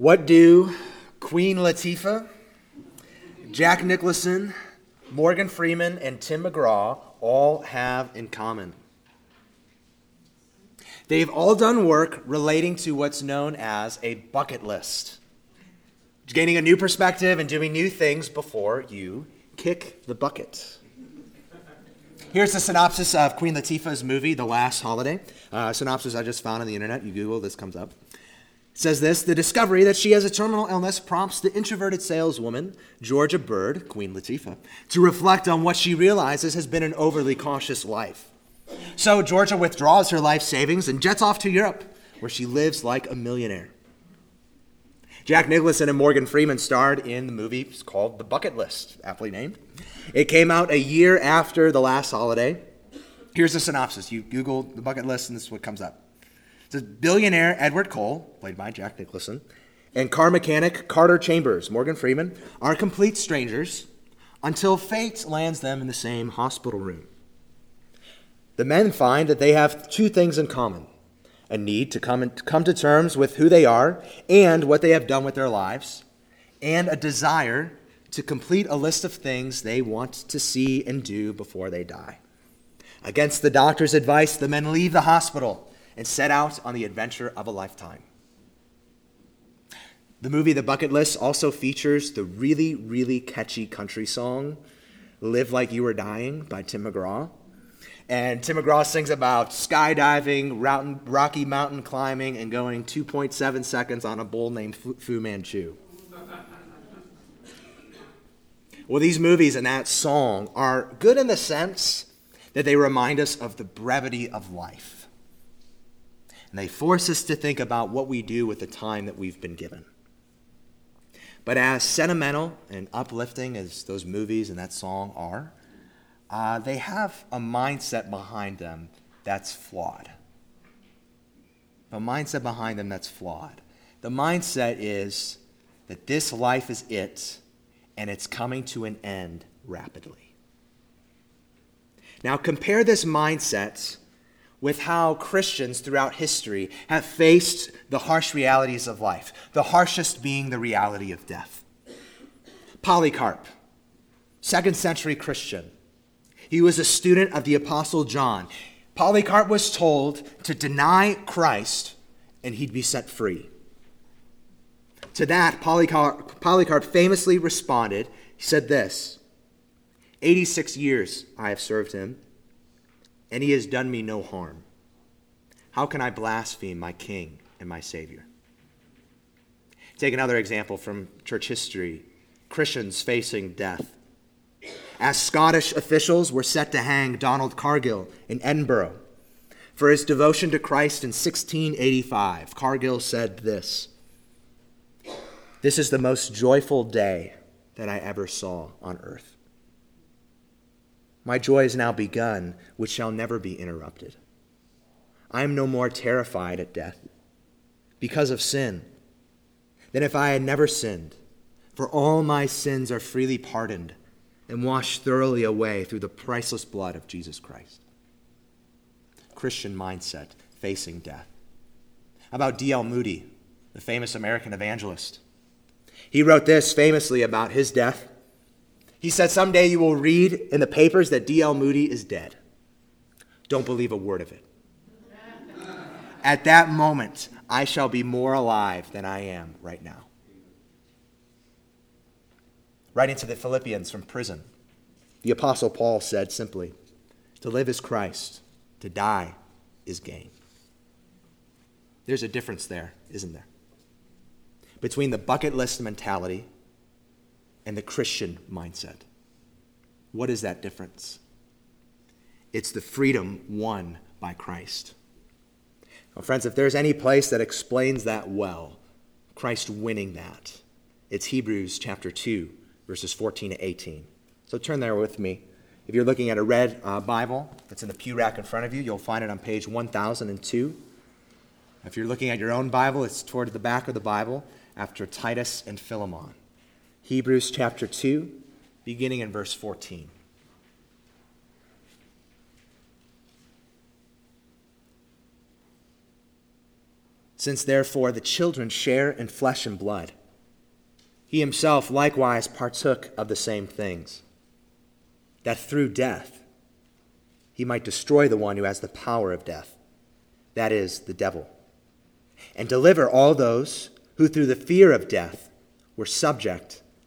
What do Queen Latifah, Jack Nicholson, Morgan Freeman, and Tim McGraw all have in common? They've all done work relating to what's known as a bucket list, gaining a new perspective and doing new things before you kick the bucket. Here's the synopsis of Queen Latifah's movie, The Last Holiday. Uh, synopsis I just found on the internet. You Google, this comes up. Says this The discovery that she has a terminal illness prompts the introverted saleswoman, Georgia Byrd, Queen Latifah, to reflect on what she realizes has been an overly cautious life. So Georgia withdraws her life savings and jets off to Europe, where she lives like a millionaire. Jack Nicholson and Morgan Freeman starred in the movie called The Bucket List, aptly named. It came out a year after The Last Holiday. Here's the synopsis. You Google The Bucket List, and this is what comes up. Says billionaire Edward Cole, played by Jack Nicholson, and car mechanic Carter Chambers, Morgan Freeman, are complete strangers until fate lands them in the same hospital room. The men find that they have two things in common a need to come, in, come to terms with who they are and what they have done with their lives, and a desire to complete a list of things they want to see and do before they die. Against the doctor's advice, the men leave the hospital and set out on the adventure of a lifetime. The movie The Bucket List also features the really, really catchy country song, Live Like You Were Dying by Tim McGraw. And Tim McGraw sings about skydiving, Rocky Mountain climbing, and going 2.7 seconds on a bull named Fu Manchu. well, these movies and that song are good in the sense that they remind us of the brevity of life. And they force us to think about what we do with the time that we've been given. But as sentimental and uplifting as those movies and that song are, uh, they have a mindset behind them that's flawed. A mindset behind them that's flawed. The mindset is that this life is it and it's coming to an end rapidly. Now, compare this mindset with how Christians throughout history have faced the harsh realities of life, the harshest being the reality of death. Polycarp, second century Christian, he was a student of the Apostle John. Polycarp was told to deny Christ and he'd be set free. To that, Polycarp, Polycarp famously responded. He said this 86 years I have served him, and he has done me no harm. How can I blaspheme my king and my Savior? Take another example from church history Christians facing death as Scottish officials were set to hang Donald Cargill in Edinburgh for his devotion to Christ in 1685. Cargill said this This is the most joyful day that I ever saw on earth. My joy is now begun, which shall never be interrupted. I am no more terrified at death because of sin than if I had never sinned, for all my sins are freely pardoned and washed thoroughly away through the priceless blood of Jesus Christ. Christian mindset facing death. How about D.L. Moody, the famous American evangelist? He wrote this famously about his death. He said, Someday you will read in the papers that D.L. Moody is dead. Don't believe a word of it. At that moment, I shall be more alive than I am right now writing to the Philippians from prison. The Apostle Paul said simply, To live is Christ, to die is gain. There's a difference there, isn't there? Between the bucket list mentality and the Christian mindset. What is that difference? It's the freedom won by Christ. Well, friends, if there's any place that explains that well, Christ winning that, it's Hebrews chapter 2, verses 14 to 18. So turn there with me. If you're looking at a red uh, Bible that's in the pew rack in front of you, you'll find it on page 1002. If you're looking at your own Bible, it's toward the back of the Bible after Titus and Philemon. Hebrews chapter 2, beginning in verse 14. Since therefore the children share in flesh and blood, he himself likewise partook of the same things, that through death he might destroy the one who has the power of death, that is, the devil, and deliver all those who through the fear of death were subject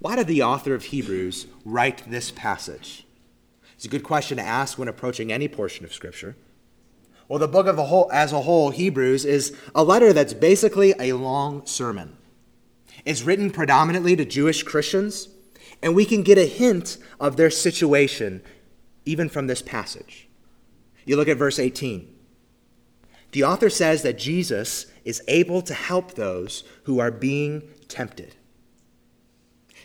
Why did the author of Hebrews write this passage? It's a good question to ask when approaching any portion of Scripture. Well, the book of the whole, as a whole, Hebrews, is a letter that's basically a long sermon. It's written predominantly to Jewish Christians, and we can get a hint of their situation even from this passage. You look at verse 18. The author says that Jesus is able to help those who are being tempted.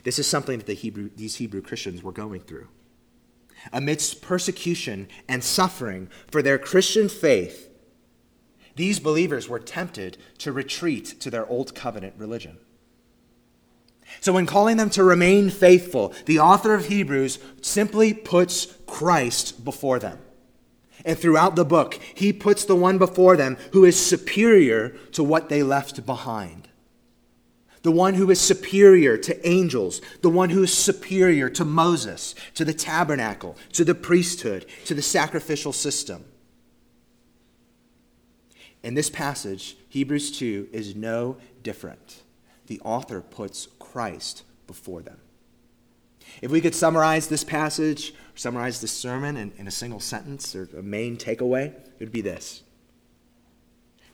This is something that the Hebrew, these Hebrew Christians were going through amidst persecution and suffering for their Christian faith, these believers were tempted to retreat to their old covenant religion. So, in calling them to remain faithful, the author of Hebrews simply puts Christ before them. And throughout the book, he puts the one before them who is superior to what they left behind the one who is superior to angels, the one who is superior to Moses, to the tabernacle, to the priesthood, to the sacrificial system. In this passage, Hebrews 2 is no different. The author puts Christ before them. If we could summarize this passage, summarize this sermon in, in a single sentence or a main takeaway, it would be this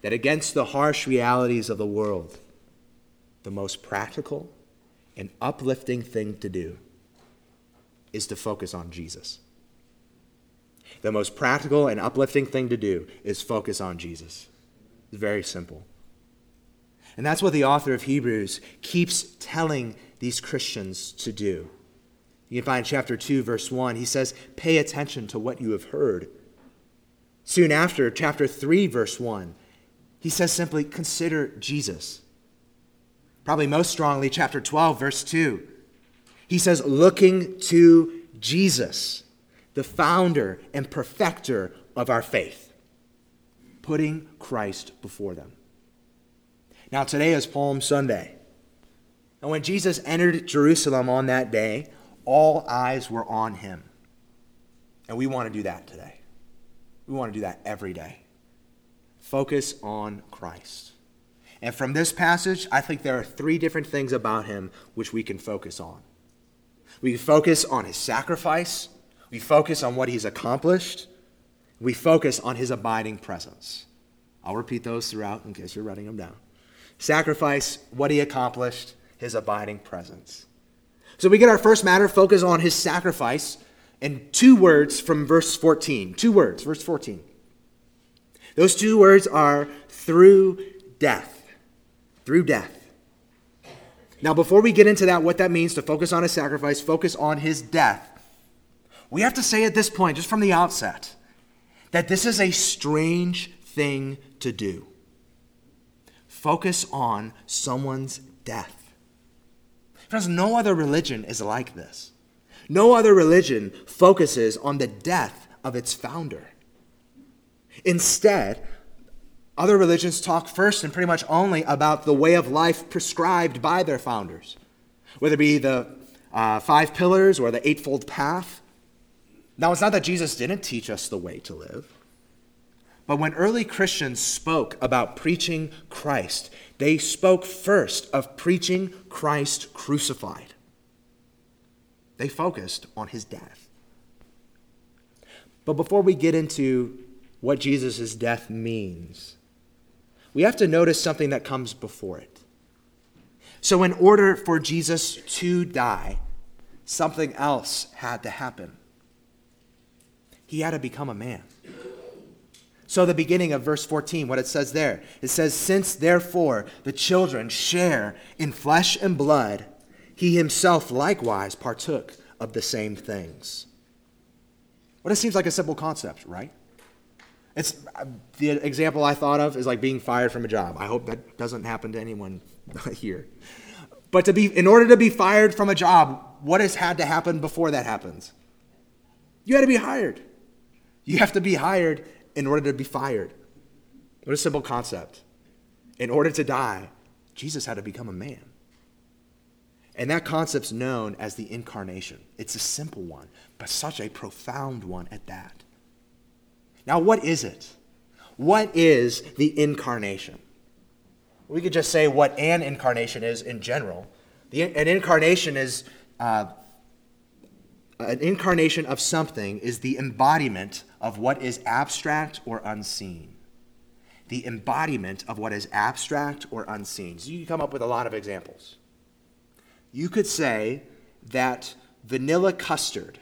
that against the harsh realities of the world, the most practical and uplifting thing to do is to focus on Jesus. The most practical and uplifting thing to do is focus on Jesus. It's very simple. And that's what the author of Hebrews keeps telling these Christians to do. You can find chapter 2, verse 1. He says, Pay attention to what you have heard. Soon after, chapter 3, verse 1, he says simply, Consider Jesus. Probably most strongly, chapter 12, verse 2. He says, looking to Jesus, the founder and perfecter of our faith, putting Christ before them. Now, today is Palm Sunday. And when Jesus entered Jerusalem on that day, all eyes were on him. And we want to do that today. We want to do that every day. Focus on Christ. And from this passage, I think there are three different things about him which we can focus on. We focus on his sacrifice, we focus on what he's accomplished, we focus on his abiding presence. I'll repeat those throughout in case you're writing them down. Sacrifice, what he accomplished, his abiding presence. So we get our first matter, focus on his sacrifice, in two words from verse 14. Two words, verse 14. Those two words are through death through death. Now, before we get into that, what that means to focus on his sacrifice, focus on his death, we have to say at this point, just from the outset, that this is a strange thing to do. Focus on someone's death. Friends, no other religion is like this. No other religion focuses on the death of its founder. Instead, other religions talk first and pretty much only about the way of life prescribed by their founders, whether it be the uh, five pillars or the eightfold path. Now, it's not that Jesus didn't teach us the way to live, but when early Christians spoke about preaching Christ, they spoke first of preaching Christ crucified. They focused on his death. But before we get into what Jesus' death means, we have to notice something that comes before it. So, in order for Jesus to die, something else had to happen. He had to become a man. So, the beginning of verse 14, what it says there, it says, Since therefore the children share in flesh and blood, he himself likewise partook of the same things. What it seems like a simple concept, right? It's the example I thought of is like being fired from a job. I hope that doesn't happen to anyone here. But to be in order to be fired from a job, what has had to happen before that happens? You had to be hired. You have to be hired in order to be fired. What a simple concept. In order to die, Jesus had to become a man. And that concept's known as the incarnation. It's a simple one, but such a profound one at that. Now, what is it? What is the incarnation? We could just say what an incarnation is in general. The, an incarnation is uh, an incarnation of something is the embodiment of what is abstract or unseen. The embodiment of what is abstract or unseen. So you can come up with a lot of examples. You could say that vanilla custard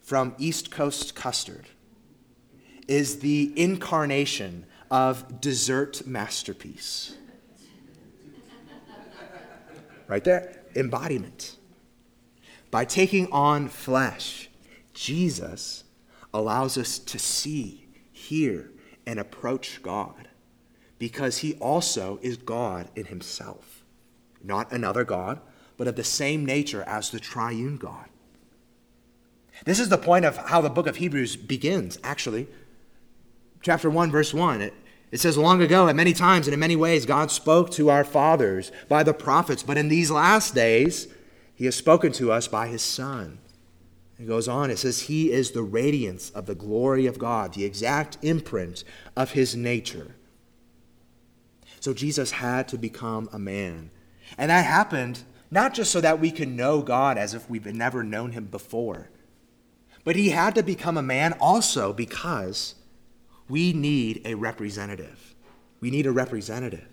from East Coast Custard is the incarnation of dessert masterpiece. right there, embodiment. By taking on flesh, Jesus allows us to see, hear, and approach God because he also is God in himself. Not another God, but of the same nature as the triune God. This is the point of how the book of Hebrews begins, actually. Chapter 1, verse 1. It, it says, Long ago, at many times and in many ways, God spoke to our fathers by the prophets, but in these last days, he has spoken to us by his Son. It goes on, it says, He is the radiance of the glory of God, the exact imprint of his nature. So Jesus had to become a man. And that happened not just so that we can know God as if we've never known him before, but he had to become a man also because we need a representative. We need a representative.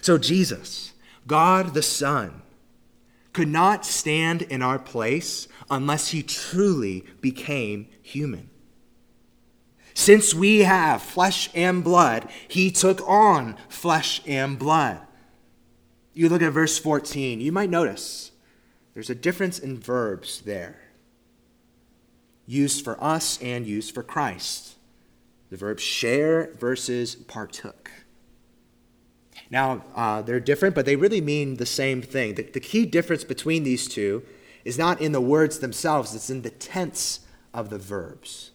So Jesus, God the Son, could not stand in our place unless he truly became human. Since we have flesh and blood, he took on flesh and blood. You look at verse 14, you might notice there's a difference in verbs there, used for us and used for Christ. The verb share versus partook. Now, uh, they're different, but they really mean the same thing. The, the key difference between these two is not in the words themselves, it's in the tense of the verbs.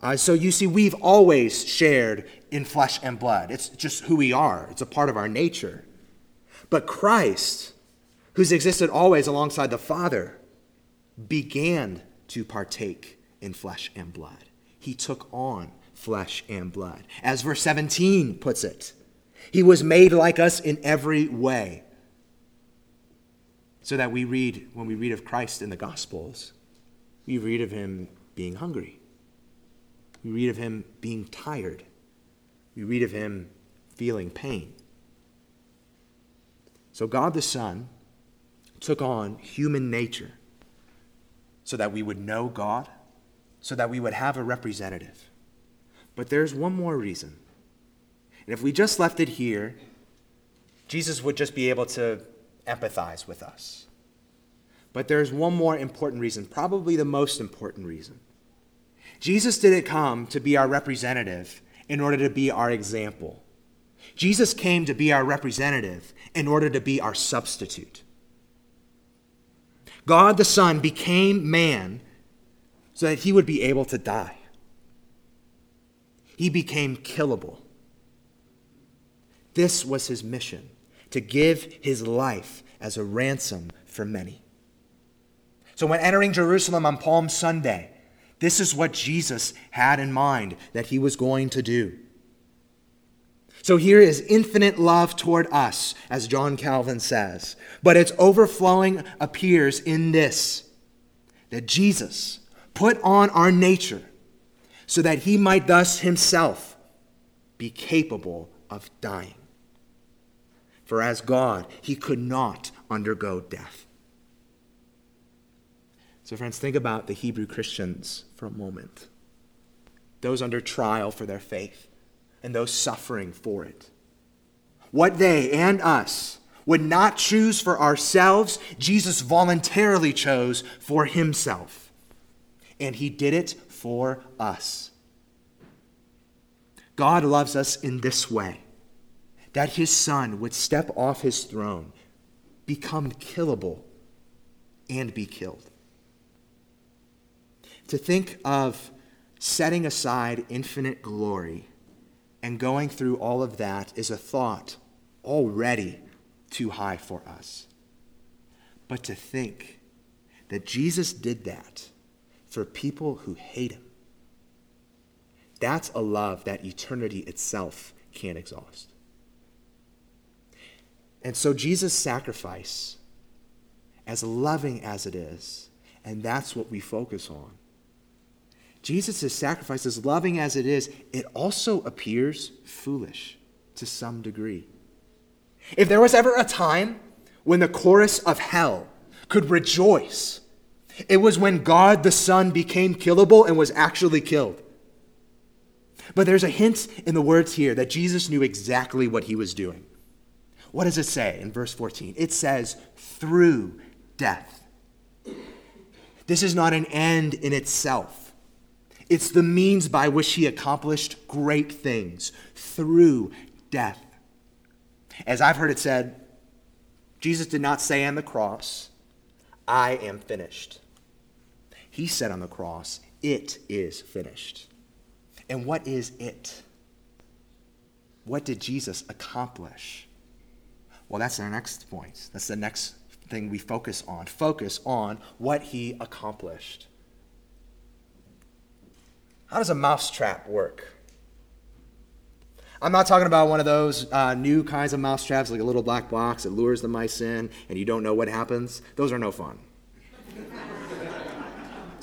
Uh, so you see, we've always shared in flesh and blood. It's just who we are, it's a part of our nature. But Christ, who's existed always alongside the Father, began to partake in flesh and blood. He took on flesh and blood. As verse 17 puts it, he was made like us in every way. So that we read, when we read of Christ in the Gospels, we read of him being hungry. We read of him being tired. We read of him feeling pain. So God the Son took on human nature so that we would know God, so that we would have a representative. But there's one more reason and if we just left it here, Jesus would just be able to empathize with us. But there's one more important reason, probably the most important reason. Jesus didn't come to be our representative in order to be our example. Jesus came to be our representative in order to be our substitute. God the Son became man so that he would be able to die. He became killable this was his mission to give his life as a ransom for many. So, when entering Jerusalem on Palm Sunday, this is what Jesus had in mind that he was going to do. So, here is infinite love toward us, as John Calvin says, but its overflowing appears in this that Jesus put on our nature so that he might thus himself be capable of dying. For as God, he could not undergo death. So, friends, think about the Hebrew Christians for a moment. those under trial for their faith, and those suffering for it. What they and us would not choose for ourselves, Jesus voluntarily chose for himself. And he did it for us. God loves us in this way that his son would step off his throne, become killable, and be killed. To think of setting aside infinite glory and going through all of that is a thought already too high for us. But to think that Jesus did that for people who hate him, that's a love that eternity itself can't exhaust. And so Jesus' sacrifice, as loving as it is, and that's what we focus on. Jesus' sacrifice, as loving as it is, it also appears foolish to some degree. If there was ever a time when the chorus of hell could rejoice, it was when God the Son became killable and was actually killed. But there's a hint in the words here that Jesus knew exactly what he was doing. What does it say in verse 14? It says, through death. This is not an end in itself. It's the means by which he accomplished great things through death. As I've heard it said, Jesus did not say on the cross, I am finished. He said on the cross, It is finished. And what is it? What did Jesus accomplish? Well, that's our next point. That's the next thing we focus on. Focus on what he accomplished. How does a mousetrap work? I'm not talking about one of those uh, new kinds of mouse traps, like a little black box that lures the mice in and you don't know what happens. Those are no fun.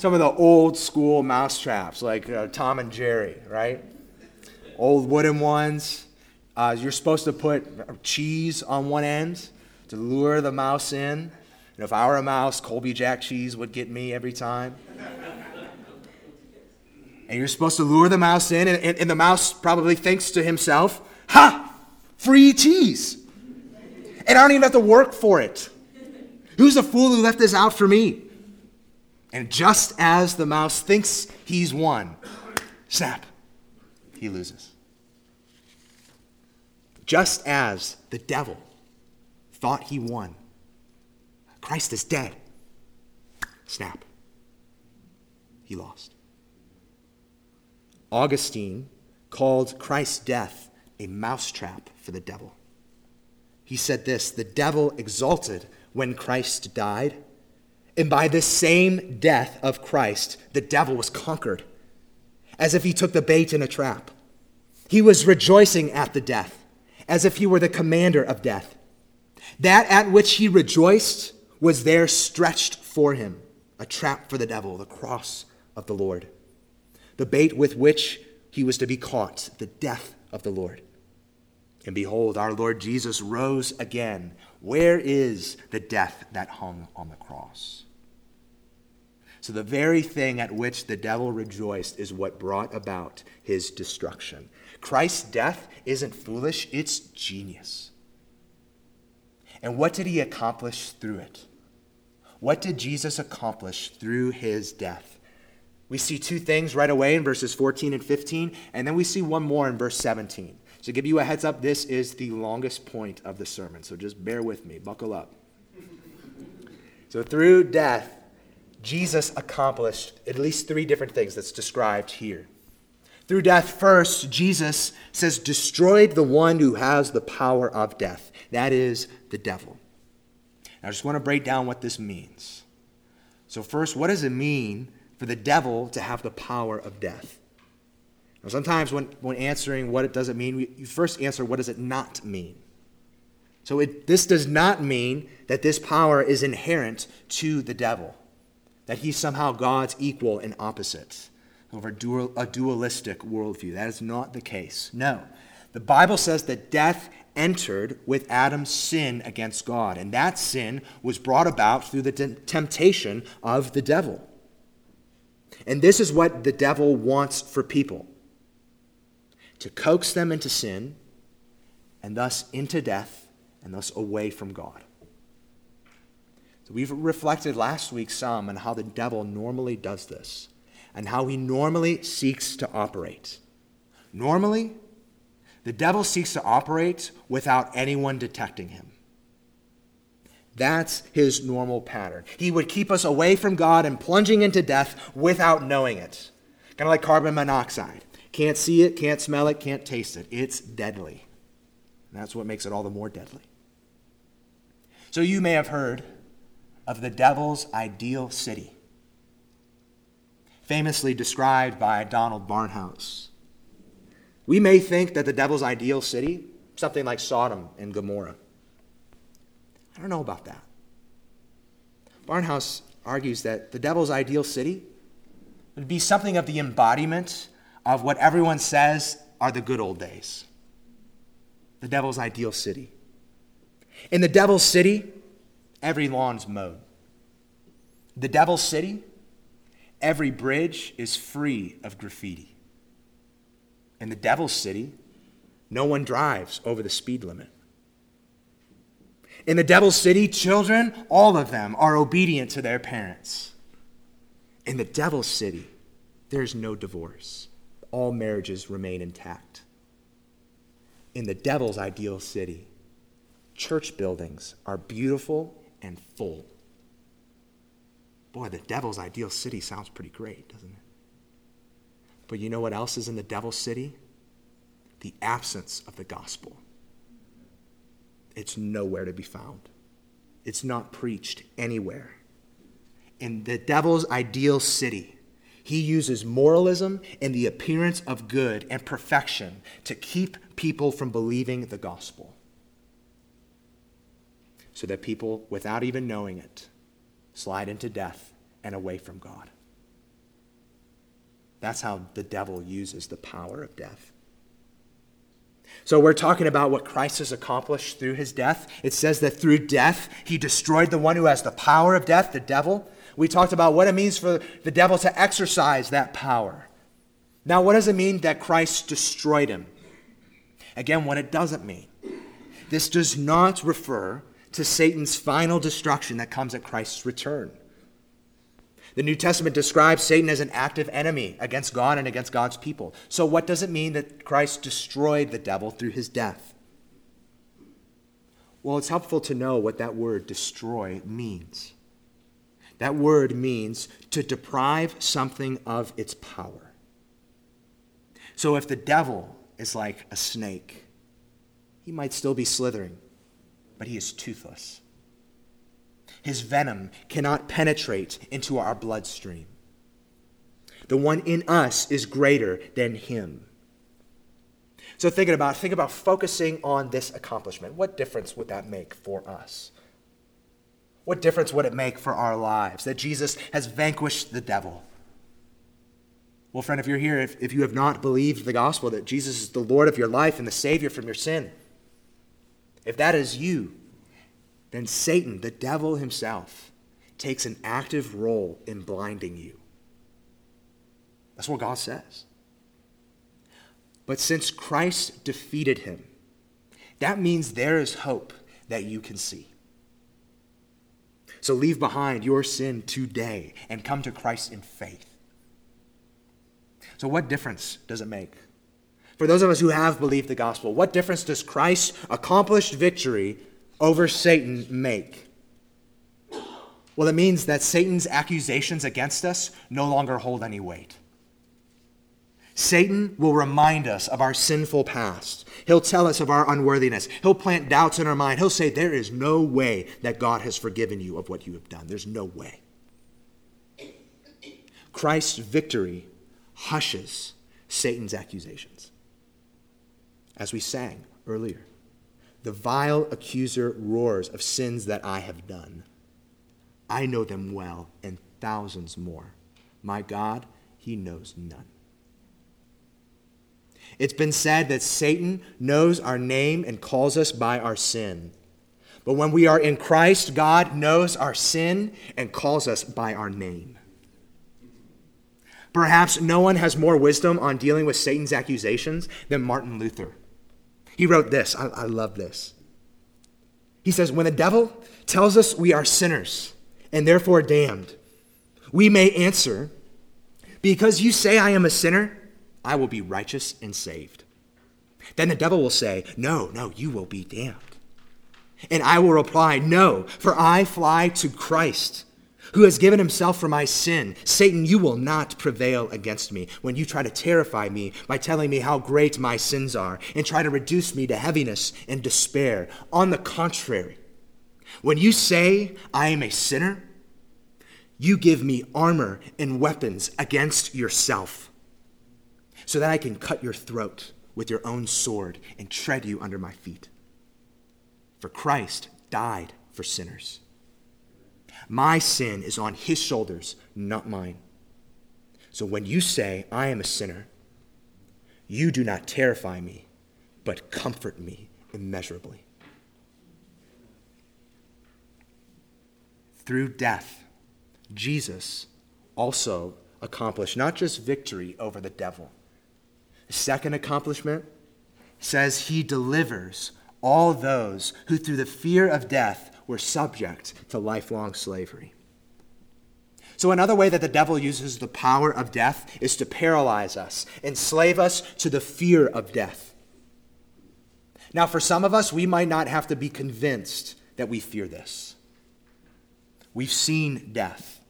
Some of the old school mouse traps, like uh, Tom and Jerry, right? Old wooden ones. Uh, you're supposed to put cheese on one end to lure the mouse in. And if I were a mouse, Colby Jack cheese would get me every time and you're supposed to lure the mouse in, and, and, and the mouse probably thinks to himself, Ha! Free cheese! And I don't even have to work for it. Who's the fool who left this out for me? And just as the mouse thinks he's won, snap, he loses. Just as the devil thought he won, Christ is dead, snap, he lost. Augustine called Christ's death a mousetrap for the devil. He said this The devil exulted when Christ died, and by this same death of Christ, the devil was conquered, as if he took the bait in a trap. He was rejoicing at the death, as if he were the commander of death. That at which he rejoiced was there stretched for him, a trap for the devil, the cross of the Lord the bait with which he was to be caught, the death of the Lord. And behold, our Lord Jesus rose again. Where is the death that hung on the cross? So, the very thing at which the devil rejoiced is what brought about his destruction. Christ's death isn't foolish, it's genius. And what did he accomplish through it? What did Jesus accomplish through his death? We see two things right away in verses 14 and 15, and then we see one more in verse 17. To give you a heads up, this is the longest point of the sermon, so just bear with me, buckle up. So, through death, Jesus accomplished at least three different things that's described here. Through death, first, Jesus says, destroyed the one who has the power of death. That is the devil. Now, I just want to break down what this means. So, first, what does it mean for the devil to have the power of death. Now, sometimes when, when answering what it does it mean, we, you first answer what does it not mean. So it, this does not mean that this power is inherent to the devil, that he's somehow God's equal and opposite over dual, a dualistic worldview. That is not the case. No. The Bible says that death entered with Adam's sin against God, and that sin was brought about through the temptation of the devil. And this is what the devil wants for people to coax them into sin and thus into death and thus away from God. We've reflected last week some on how the devil normally does this and how he normally seeks to operate. Normally, the devil seeks to operate without anyone detecting him. That's his normal pattern. He would keep us away from God and plunging into death without knowing it. Kind of like carbon monoxide. Can't see it, can't smell it, can't taste it. It's deadly. And that's what makes it all the more deadly. So you may have heard of the devil's ideal city, famously described by Donald Barnhouse. We may think that the devil's ideal city, something like Sodom and Gomorrah. I don't know about that. Barnhouse argues that the devil's ideal city would be something of the embodiment of what everyone says are the good old days. The devil's ideal city. In the devil's city, every lawn's mowed. The devil's city, every bridge is free of graffiti. In the devil's city, no one drives over the speed limit. In the devil's city, children, all of them, are obedient to their parents. In the devil's city, there's no divorce. All marriages remain intact. In the devil's ideal city, church buildings are beautiful and full. Boy, the devil's ideal city sounds pretty great, doesn't it? But you know what else is in the devil's city? The absence of the gospel. It's nowhere to be found. It's not preached anywhere. In the devil's ideal city, he uses moralism and the appearance of good and perfection to keep people from believing the gospel. So that people, without even knowing it, slide into death and away from God. That's how the devil uses the power of death. So we're talking about what Christ has accomplished through his death. It says that through death, he destroyed the one who has the power of death, the devil. We talked about what it means for the devil to exercise that power. Now, what does it mean that Christ destroyed him? Again, what it doesn't mean. This does not refer to Satan's final destruction that comes at Christ's return. The New Testament describes Satan as an active enemy against God and against God's people. So, what does it mean that Christ destroyed the devil through his death? Well, it's helpful to know what that word destroy means. That word means to deprive something of its power. So, if the devil is like a snake, he might still be slithering, but he is toothless. His venom cannot penetrate into our bloodstream. The one in us is greater than him. So thinking about think about focusing on this accomplishment. What difference would that make for us? What difference would it make for our lives that Jesus has vanquished the devil? Well, friend, if you're here, if, if you have not believed the gospel that Jesus is the Lord of your life and the Savior from your sin, if that is you, then Satan, the devil himself, takes an active role in blinding you. That's what God says. But since Christ defeated him, that means there is hope that you can see. So leave behind your sin today and come to Christ in faith. So, what difference does it make? For those of us who have believed the gospel, what difference does Christ's accomplished victory over Satan make? Well, it means that Satan's accusations against us no longer hold any weight. Satan will remind us of our sinful past. He'll tell us of our unworthiness. He'll plant doubts in our mind. He'll say, There is no way that God has forgiven you of what you have done. There's no way. Christ's victory hushes Satan's accusations. As we sang earlier. The vile accuser roars of sins that I have done. I know them well, and thousands more. My God, he knows none. It's been said that Satan knows our name and calls us by our sin. But when we are in Christ, God knows our sin and calls us by our name. Perhaps no one has more wisdom on dealing with Satan's accusations than Martin Luther. He wrote this. I, I love this. He says, When the devil tells us we are sinners and therefore damned, we may answer, Because you say I am a sinner, I will be righteous and saved. Then the devil will say, No, no, you will be damned. And I will reply, No, for I fly to Christ, who has given himself for my sin. Satan, you will not prevail against me when you try to terrify me by telling me how great my sins are and try to reduce me to heaviness and despair. On the contrary, when you say I am a sinner, you give me armor and weapons against yourself so that I can cut your throat with your own sword and tread you under my feet. For Christ died for sinners. My sin is on his shoulders, not mine. So when you say, I am a sinner, you do not terrify me, but comfort me immeasurably. Through death, Jesus also accomplished not just victory over the devil. The second accomplishment says he delivers all those who, through the fear of death, were subject to lifelong slavery. So, another way that the devil uses the power of death is to paralyze us, enslave us to the fear of death. Now, for some of us, we might not have to be convinced that we fear this. We've seen death,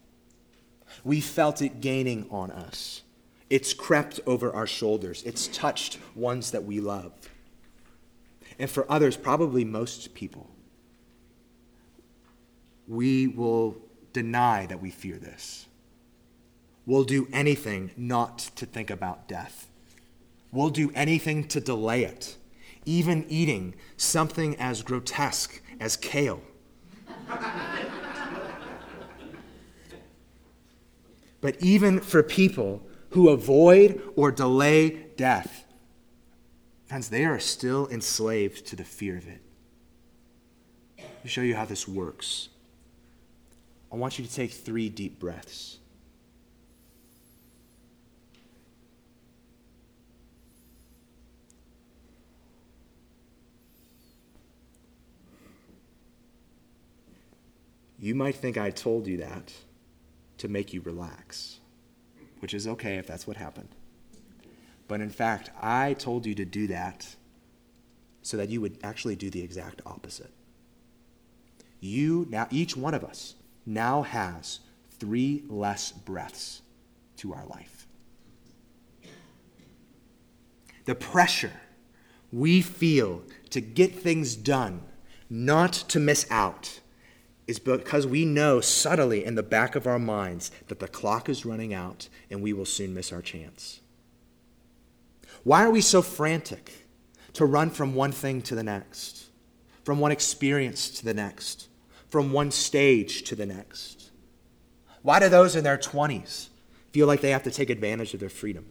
we felt it gaining on us. It's crept over our shoulders, it's touched ones that we love and for others, probably most people, we will deny that we fear this. We'll do anything not to think about death. We'll do anything to delay it, even eating something as grotesque as kale. but even for people who avoid or delay death, Friends, they are still enslaved to the fear of it. Let me show you how this works. I want you to take three deep breaths. You might think I told you that to make you relax, which is okay if that's what happened. But in fact, I told you to do that so that you would actually do the exact opposite. You now, each one of us now has three less breaths to our life. The pressure we feel to get things done, not to miss out, is because we know subtly in the back of our minds that the clock is running out and we will soon miss our chance. Why are we so frantic to run from one thing to the next, from one experience to the next, from one stage to the next? Why do those in their 20s feel like they have to take advantage of their freedom?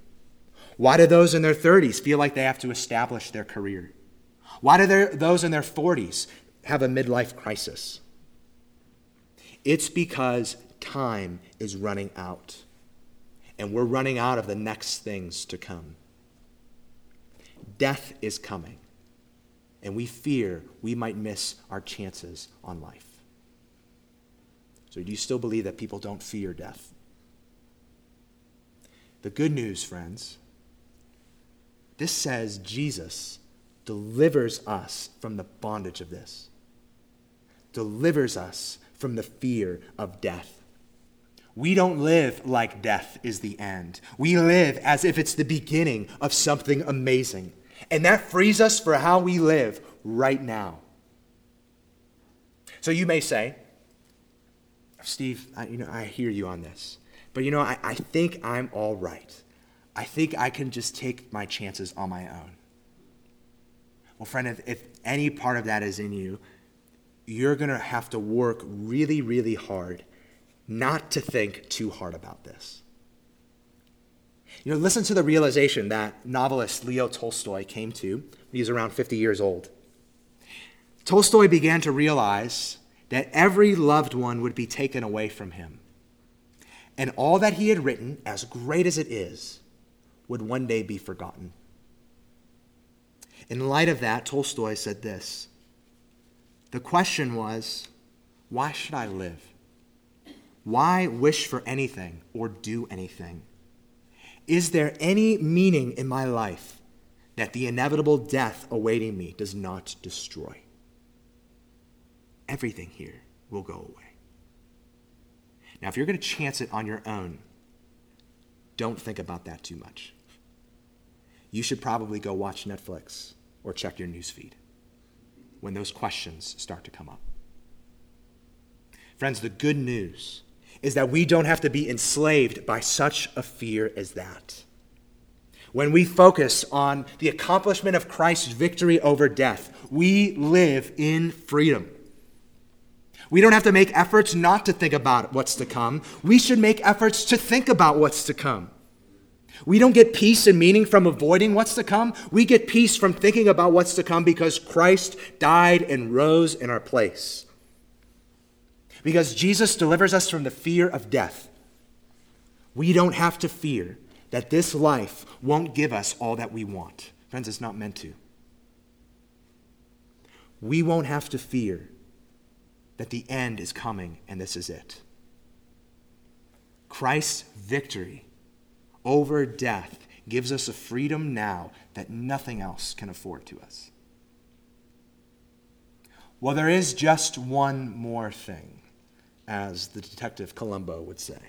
Why do those in their 30s feel like they have to establish their career? Why do those in their 40s have a midlife crisis? It's because time is running out, and we're running out of the next things to come. Death is coming, and we fear we might miss our chances on life. Do you still believe that people don't fear death? The good news, friends, this says Jesus delivers us from the bondage of this, delivers us from the fear of death. We don't live like death is the end. We live as if it's the beginning of something amazing. And that frees us for how we live right now. So you may say, Steve, I, you know, I hear you on this. But you know, I, I think I'm all right. I think I can just take my chances on my own. Well, friend, if, if any part of that is in you, you're going to have to work really, really hard not to think too hard about this. You know, listen to the realization that novelist Leo Tolstoy came to when he was around 50 years old. Tolstoy began to realize that every loved one would be taken away from him. and all that he had written, as great as it is, would one day be forgotten. In light of that, Tolstoy said this The question was, why should I live? Why wish for anything or do anything? Is there any meaning in my life that the inevitable death awaiting me does not destroy? Everything here will go away. Now, if you're going to chance it on your own, don't think about that too much. You should probably go watch Netflix or check your newsfeed when those questions start to come up. Friends, the good news is that we don't have to be enslaved by such a fear as that. When we focus on the accomplishment of Christ's victory over death, we live in freedom. We don't have to make efforts not to think about what's to come. We should make efforts to think about what's to come. We don't get peace and meaning from avoiding what's to come. We get peace from thinking about what's to come because Christ died and rose in our place. Because Jesus delivers us from the fear of death. We don't have to fear that this life won't give us all that we want. Friends, it's not meant to. We won't have to fear that the end is coming and this is it. Christ's victory over death gives us a freedom now that nothing else can afford to us. Well, there is just one more thing, as the detective Columbo would say.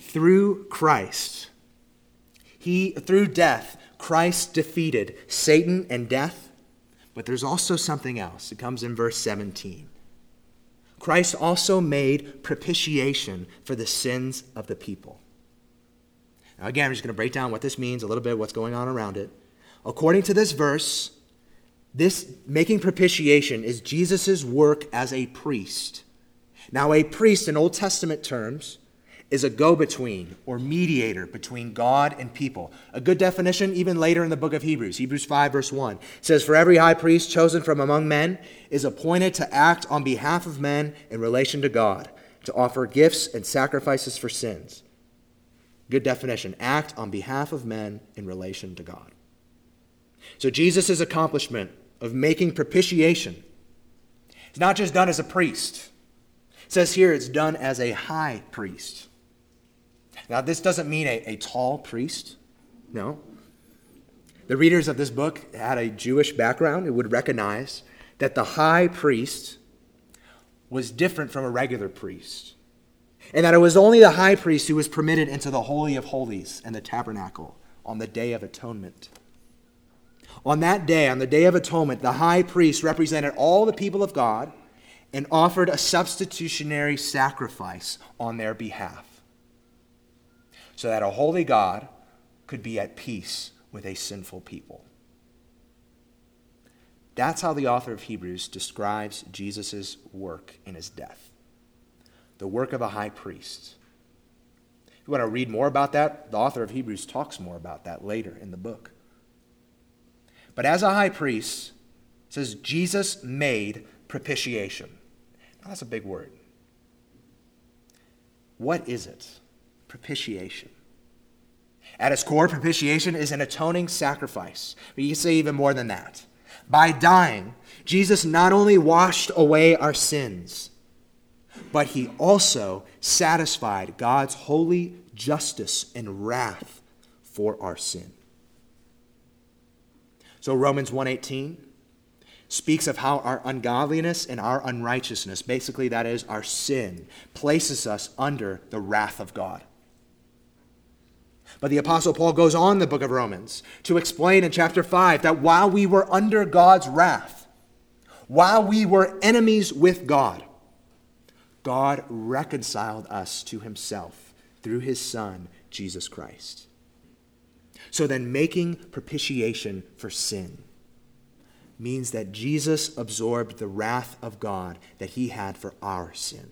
through Christ, he through death, Christ defeated Satan and death but there's also something else. It comes in verse 17. Christ also made propitiation for the sins of the people. Now, again, I'm just going to break down what this means, a little bit, what's going on around it. According to this verse, this making propitiation is Jesus' work as a priest. Now, a priest in Old Testament terms is a go between or mediator between God and people. A good definition, even later in the book of Hebrews, Hebrews 5, verse 1, says, For every high priest chosen from among men is appointed to act on behalf of men in relation to God, to offer gifts and sacrifices for sins. Good definition act on behalf of men in relation to God. So Jesus' accomplishment of making propitiation is not just done as a priest. It says here it's done as a high priest. Now, this doesn't mean a, a tall priest. No. The readers of this book had a Jewish background and would recognize that the high priest was different from a regular priest. And that it was only the high priest who was permitted into the Holy of Holies and the tabernacle on the Day of Atonement. On that day, on the Day of Atonement, the high priest represented all the people of God and offered a substitutionary sacrifice on their behalf so that a holy God could be at peace with a sinful people. That's how the author of Hebrews describes Jesus' work in his death the work of a high priest. If you want to read more about that, the author of Hebrews talks more about that later in the book. But as a high priest, says Jesus made propitiation. Now, that's a big word. What is it? Propitiation. At its core, propitiation is an atoning sacrifice. But you can say even more than that. By dying, Jesus not only washed away our sins, but he also satisfied God's holy justice and wrath for our sin. So Romans 1:18 speaks of how our ungodliness and our unrighteousness, basically that is our sin, places us under the wrath of God. But the Apostle Paul goes on the book of Romans to explain in chapter 5 that while we were under God's wrath, while we were enemies with God, God reconciled us to himself through his Son, Jesus Christ. So then, making propitiation for sin means that Jesus absorbed the wrath of God that he had for our sin.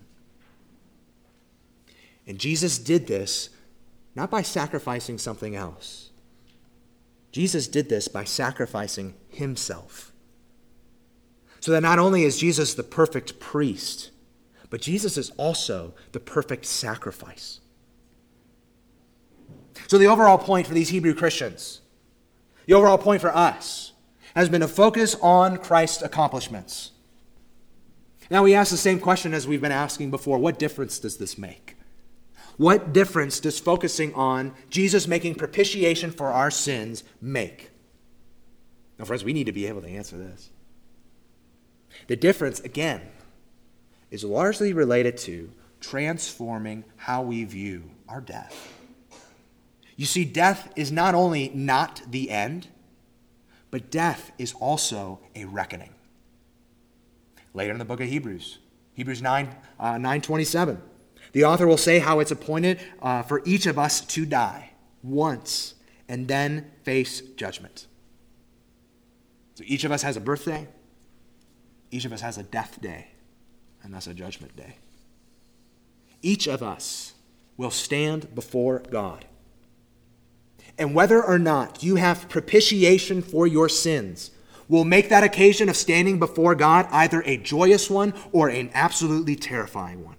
And Jesus did this not by sacrificing something else. Jesus did this by sacrificing himself. So that not only is Jesus the perfect priest, But Jesus is also the perfect sacrifice. So, the overall point for these Hebrew Christians, the overall point for us, has been to focus on Christ's accomplishments. Now, we ask the same question as we've been asking before what difference does this make? What difference does focusing on Jesus making propitiation for our sins make? Now, friends, we need to be able to answer this. The difference, again, is largely related to transforming how we view our death. You see, death is not only not the end, but death is also a reckoning. Later in the book of Hebrews, Hebrews 9, uh, 927, the author will say how it's appointed uh, for each of us to die once and then face judgment. So each of us has a birthday, each of us has a death day, and that's a judgment day. Each of us will stand before God. And whether or not you have propitiation for your sins will make that occasion of standing before God either a joyous one or an absolutely terrifying one.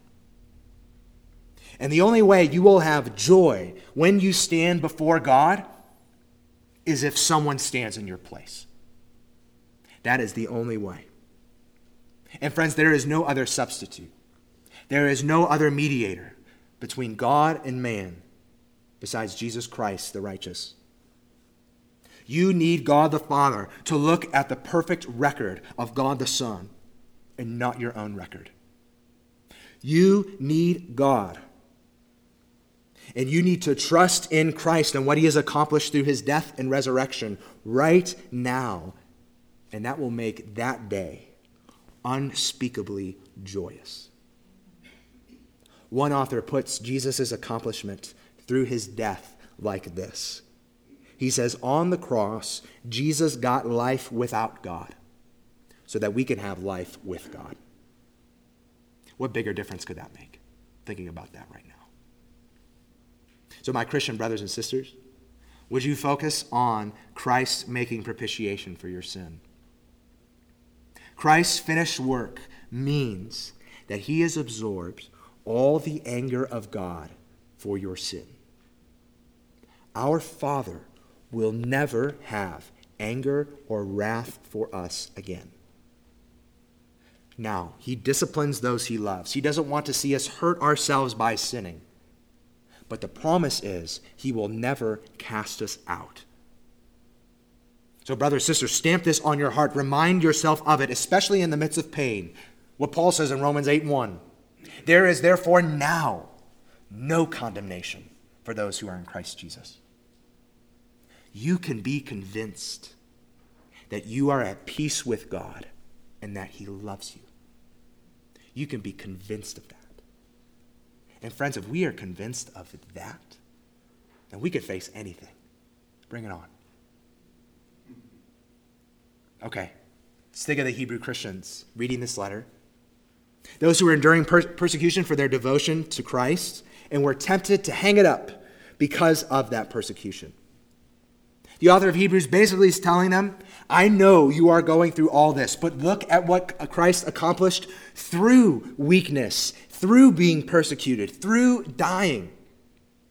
And the only way you will have joy when you stand before God is if someone stands in your place. That is the only way. And friends, there is no other substitute. There is no other mediator between God and man besides Jesus Christ, the righteous. You need God the Father to look at the perfect record of God the Son and not your own record. You need God. And you need to trust in Christ and what he has accomplished through his death and resurrection right now. And that will make that day unspeakably joyous. One author puts Jesus' accomplishment through his death like this. He says, On the cross, Jesus got life without God so that we can have life with God. What bigger difference could that make? Thinking about that right now. So, my Christian brothers and sisters, would you focus on Christ making propitiation for your sin? Christ's finished work means that he has absorbed all the anger of God for your sin. Our Father will never have anger or wrath for us again. Now, he disciplines those he loves. He doesn't want to see us hurt ourselves by sinning. But the promise is he will never cast us out. So, brothers, sisters, stamp this on your heart. Remind yourself of it, especially in the midst of pain. What Paul says in Romans 8 1 There is therefore now no condemnation for those who are in Christ Jesus you can be convinced that you are at peace with God and that He loves you. You can be convinced of that. And, friends, if we are convinced of that, then we could face anything. Bring it on. Okay, let's think of the Hebrew Christians reading this letter. Those who were enduring per- persecution for their devotion to Christ and were tempted to hang it up because of that persecution. The author of Hebrews basically is telling them, I know you are going through all this, but look at what Christ accomplished through weakness, through being persecuted, through dying.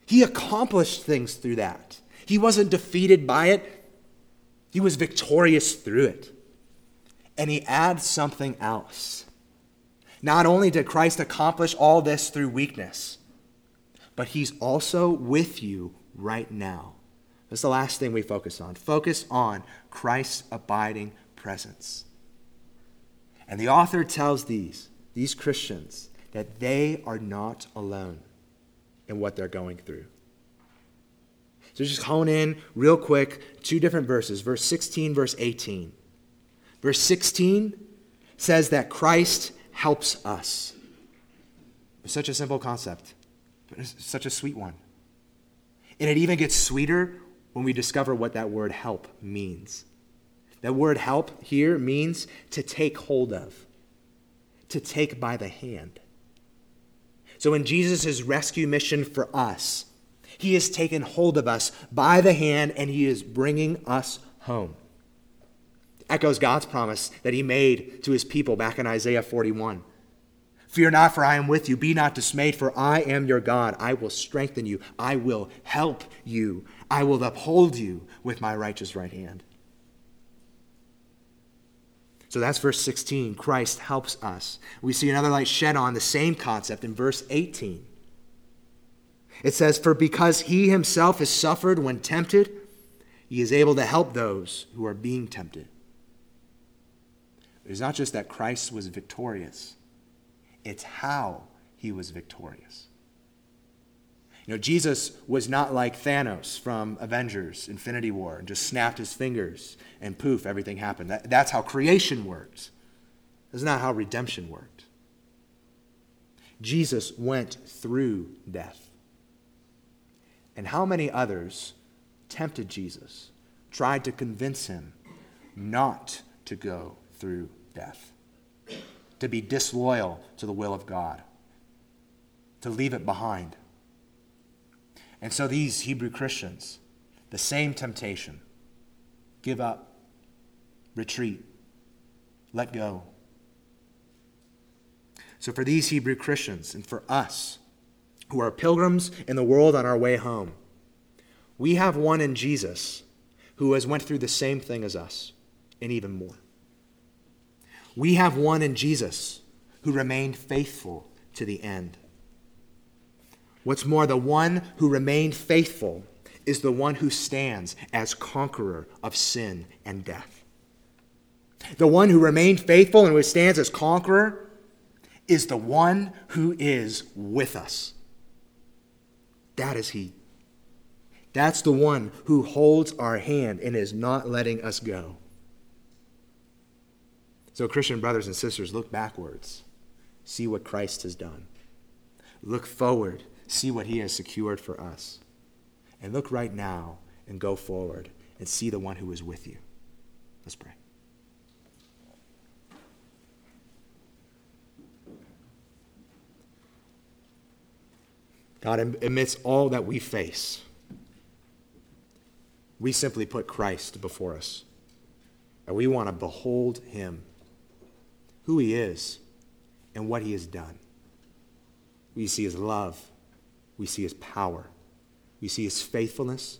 He accomplished things through that. He wasn't defeated by it, he was victorious through it. And he adds something else. Not only did Christ accomplish all this through weakness, but he's also with you right now. That's the last thing we focus on. Focus on Christ's abiding presence. And the author tells these, these Christians, that they are not alone in what they're going through. So just hone in real quick two different verses, verse 16, verse 18. Verse 16 says that Christ helps us. It's such a simple concept, but it's such a sweet one. And it even gets sweeter when we discover what that word help means. That word help here means to take hold of, to take by the hand. So, in Jesus' rescue mission for us, he has taken hold of us by the hand and he is bringing us home. Echoes God's promise that he made to his people back in Isaiah 41. Fear not, for I am with you. Be not dismayed, for I am your God. I will strengthen you. I will help you. I will uphold you with my righteous right hand. So that's verse 16. Christ helps us. We see another light shed on the same concept in verse 18. It says, For because he himself has suffered when tempted, he is able to help those who are being tempted. It's not just that Christ was victorious, it's how he was victorious. You know, Jesus was not like Thanos from Avengers, Infinity War, and just snapped his fingers and poof, everything happened. That, that's how creation worked. That's not how redemption worked. Jesus went through death. And how many others tempted Jesus, tried to convince him not to go through death, to be disloyal to the will of God, to leave it behind. And so these Hebrew Christians, the same temptation give up, retreat, let go. So for these Hebrew Christians and for us who are pilgrims in the world on our way home, we have one in Jesus who has went through the same thing as us and even more. We have one in Jesus who remained faithful to the end. What's more, the one who remained faithful is the one who stands as conqueror of sin and death. The one who remained faithful and who stands as conqueror is the one who is with us. That is He. That's the one who holds our hand and is not letting us go. So, Christian brothers and sisters, look backwards, see what Christ has done. Look forward, see what he has secured for us. And look right now and go forward and see the one who is with you. Let's pray. God, amidst all that we face, we simply put Christ before us. And we want to behold him, who he is, and what he has done. We see his love, we see his power, we see his faithfulness,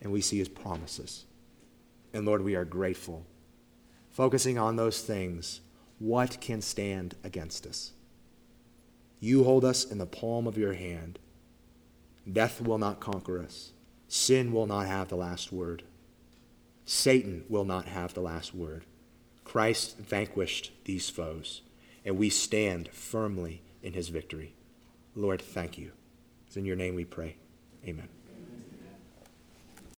and we see his promises. And Lord, we are grateful. Focusing on those things, what can stand against us? You hold us in the palm of your hand. Death will not conquer us. Sin will not have the last word. Satan will not have the last word. Christ vanquished these foes, and we stand firmly in his victory. Lord, thank you. It's in your name we pray. Amen.